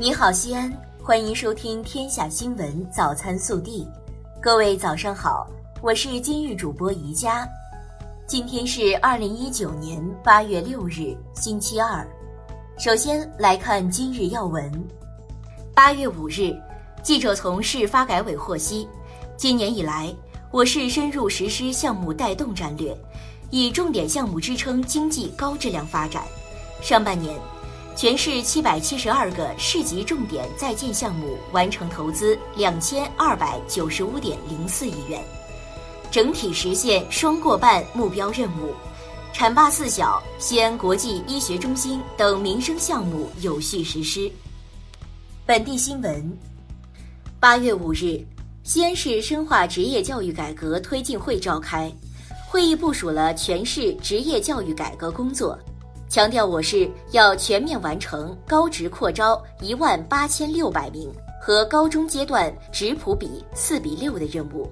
你好，西安，欢迎收听《天下新闻早餐速递》。各位早上好，我是今日主播宜佳。今天是二零一九年八月六日，星期二。首先来看今日要闻。八月五日，记者从市发改委获悉，今年以来，我市深入实施项目带动战略，以重点项目支撑经济高质量发展。上半年，全市七百七十二个市级重点在建项目完成投资两千二百九十五点零四亿元，整体实现双过半目标任务。浐灞四小、西安国际医学中心等民生项目有序实施。本地新闻：八月五日，西安市深化职业教育改革推进会召开，会议部署了全市职业教育改革工作。强调我市要全面完成高职扩招一万八千六百名和高中阶段职普比四比六的任务。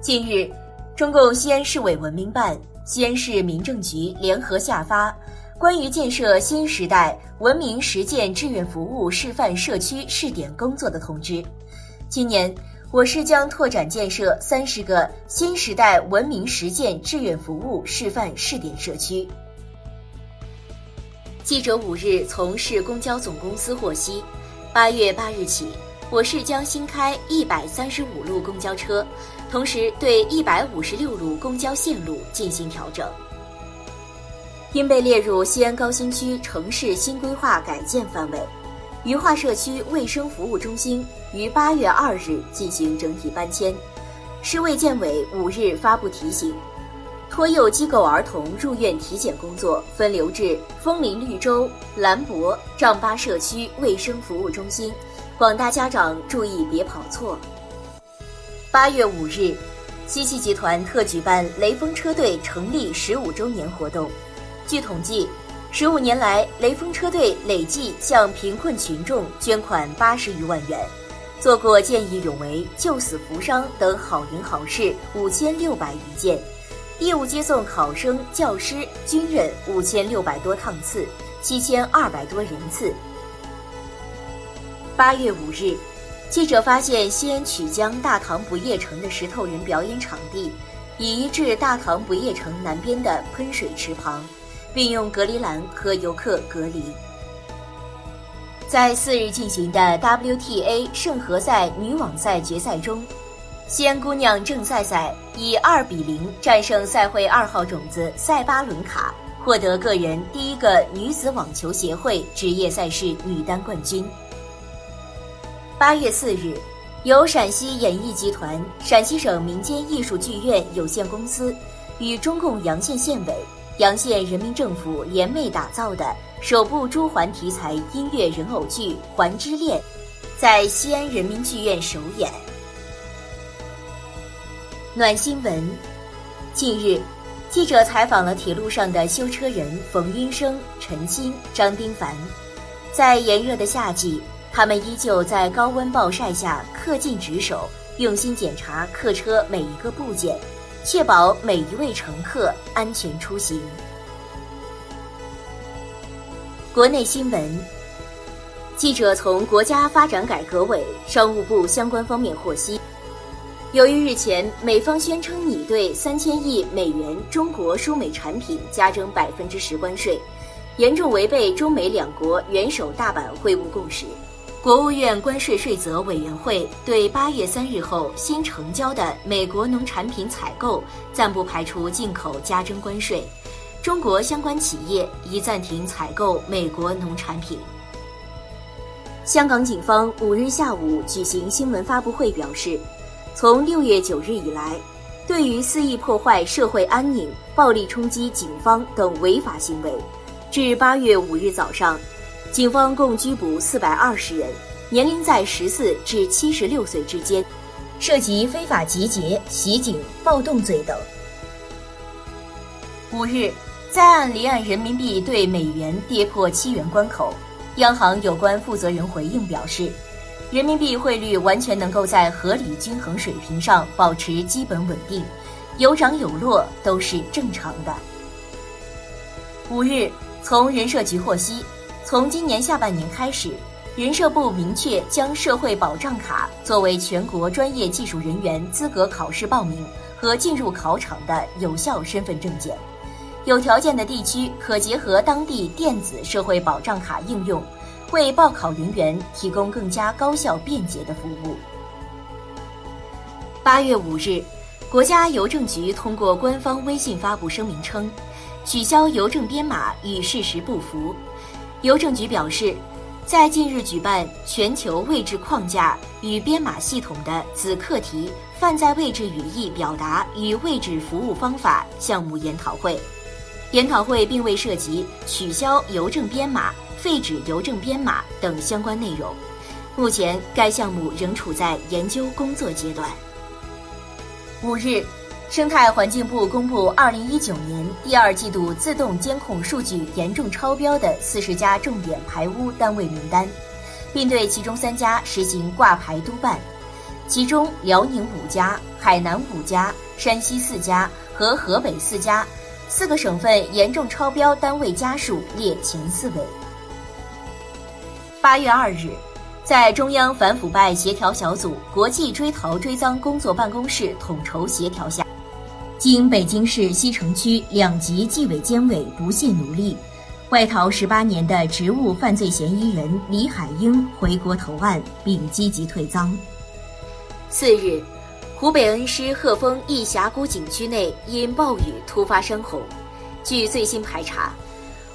近日，中共西安市委文明办、西安市民政局联合下发《关于建设新时代文明实践志愿服务示范社区试点工作的通知》，今年我市将拓展建设三十个新时代文明实践志愿服务示范试点社区。记者五日从市公交总公司获悉，八月八日起，我市将新开一百三十五路公交车，同时对一百五十六路公交线路进行调整。因被列入西安高新区城市新规划改建范围，余化社区卫生服务中心于八月二日进行整体搬迁。市卫健委五日发布提醒。托幼机构儿童入院体检工作分流至枫林绿洲、兰博、丈八社区卫生服务中心，广大家长注意别跑错。八月五日，西汽集团特举办雷锋车队成立十五周年活动。据统计，十五年来，雷锋车队累计向贫困群众捐款八十余万元，做过见义勇为、救死扶伤等好人好事五千六百余件。义务接送考生、教师、军人五千六百多趟次，七千二百多人次。八月五日，记者发现西安曲江大唐不夜城的石头人表演场地已移至大唐不夜城南边的喷水池旁，并用隔离栏和游客隔离。在四日进行的 WTA 圣何塞女网赛决赛中。西安姑娘郑赛赛以二比零战胜赛会二号种子塞巴伦卡，获得个人第一个女子网球协会职业赛事女单冠军。八月四日，由陕西演艺集团陕西省民间艺术剧院有限公司与中共洋县县委、洋县人民政府联袂打造的首部朱鹮题材音乐人偶剧《环之恋》，在西安人民剧院首演。暖新闻，近日，记者采访了铁路上的修车人冯云生、陈鑫、张丁凡。在炎热的夏季，他们依旧在高温暴晒下恪尽职守，用心检查客车每一个部件，确保每一位乘客安全出行。国内新闻，记者从国家发展改革委、商务部相关方面获悉。由于日前美方宣称拟对三千亿美元中国输美产品加征百分之十关税，严重违背中美两国元首大阪会晤共识，国务院关税税则委员会对八月三日后新成交的美国农产品采购暂不排除进口加征关税，中国相关企业已暂停采购美国农产品。香港警方五日下午举行新闻发布会表示。从六月九日以来，对于肆意破坏社会安宁、暴力冲击警方等违法行为，至八月五日早上，警方共拘捕四百二十人，年龄在十四至七十六岁之间，涉及非法集结、袭警、暴动罪等。五日，在岸离岸人民币对美元跌破七元关口，央行有关负责人回应表示。人民币汇率完全能够在合理均衡水平上保持基本稳定，有涨有落都是正常的。五日，从人社局获悉，从今年下半年开始，人社部明确将社会保障卡作为全国专业技术人员资格考试报名和进入考场的有效身份证件。有条件的地区可结合当地电子社会保障卡应用，为报考人员提供更加高效便捷的服务。八月五日，国家邮政局通过官方微信发布声明称，取消邮政编码与事实不符。邮政局表示。在近日举办全球位置框架与编码系统的子课题“泛在位置语义表达与位置服务方法”项目研讨会，研讨会并未涉及取消邮政编码、废止邮政编码等相关内容。目前，该项目仍处在研究工作阶段。五日。生态环境部公布二零一九年第二季度自动监控数据严重超标的四十家重点排污单位名单，并对其中三家实行挂牌督办，其中辽宁五家、海南五家、山西四家和河北四家，四个省份严重超标单位家数列前四位。八月二日。在中央反腐败协调小组国际追逃追赃工作办公室统筹协调下，经北京市西城区两级纪委监委不懈努力，外逃十八年的职务犯罪嫌疑人李海英回国投案并积极退赃。四日，湖北恩施鹤峰一峡谷景区内因暴雨突发山洪，据最新排查。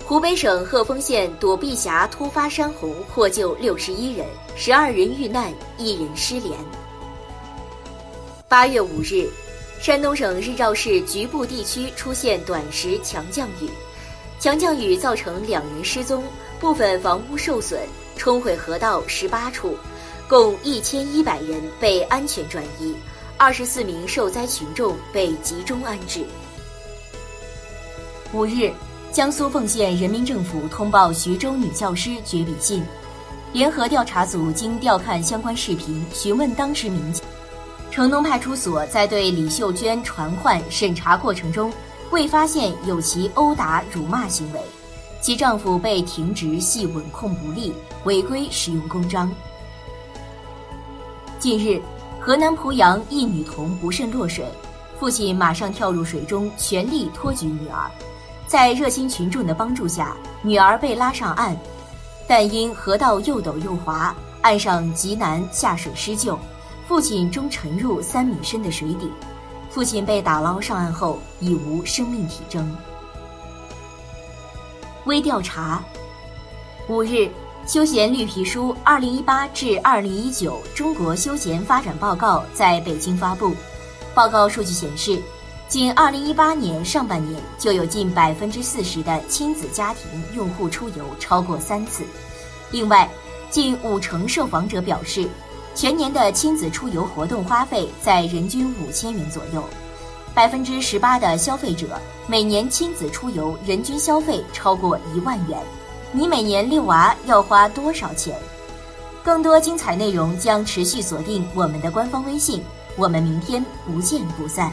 湖北省鹤峰县躲避峡突发山洪获救六十一人，十二人遇难，一人失联。八月五日，山东省日照市局部地区出现短时强降雨，强降雨造成两人失踪，部分房屋受损，冲毁河道十八处，共一千一百人被安全转移，二十四名受灾群众被集中安置。五日。江苏奉县人民政府通报徐州女教师绝笔信，联合调查组经调看相关视频，询问当时民警，城东派出所在对李秀娟传唤审查过程中，未发现有其殴打、辱骂行为，其丈夫被停职系稳控不力，违规使用公章。近日，河南濮阳一女童不慎落水，父亲马上跳入水中，全力托举女儿。在热心群众的帮助下，女儿被拉上岸，但因河道又陡又滑，岸上极难下水施救，父亲终沉入三米深的水底。父亲被打捞上岸后已无生命体征。微调查：五日，休闲绿皮书二零一八至二零一九中国休闲发展报告在北京发布，报告数据显示。仅2018年上半年，就有近百分之四十的亲子家庭用户出游超过三次。另外，近五成受访者表示，全年的亲子出游活动花费在人均五千元左右。百分之十八的消费者每年亲子出游人均消费超过一万元。你每年遛娃要花多少钱？更多精彩内容将持续锁定我们的官方微信。我们明天不见不散。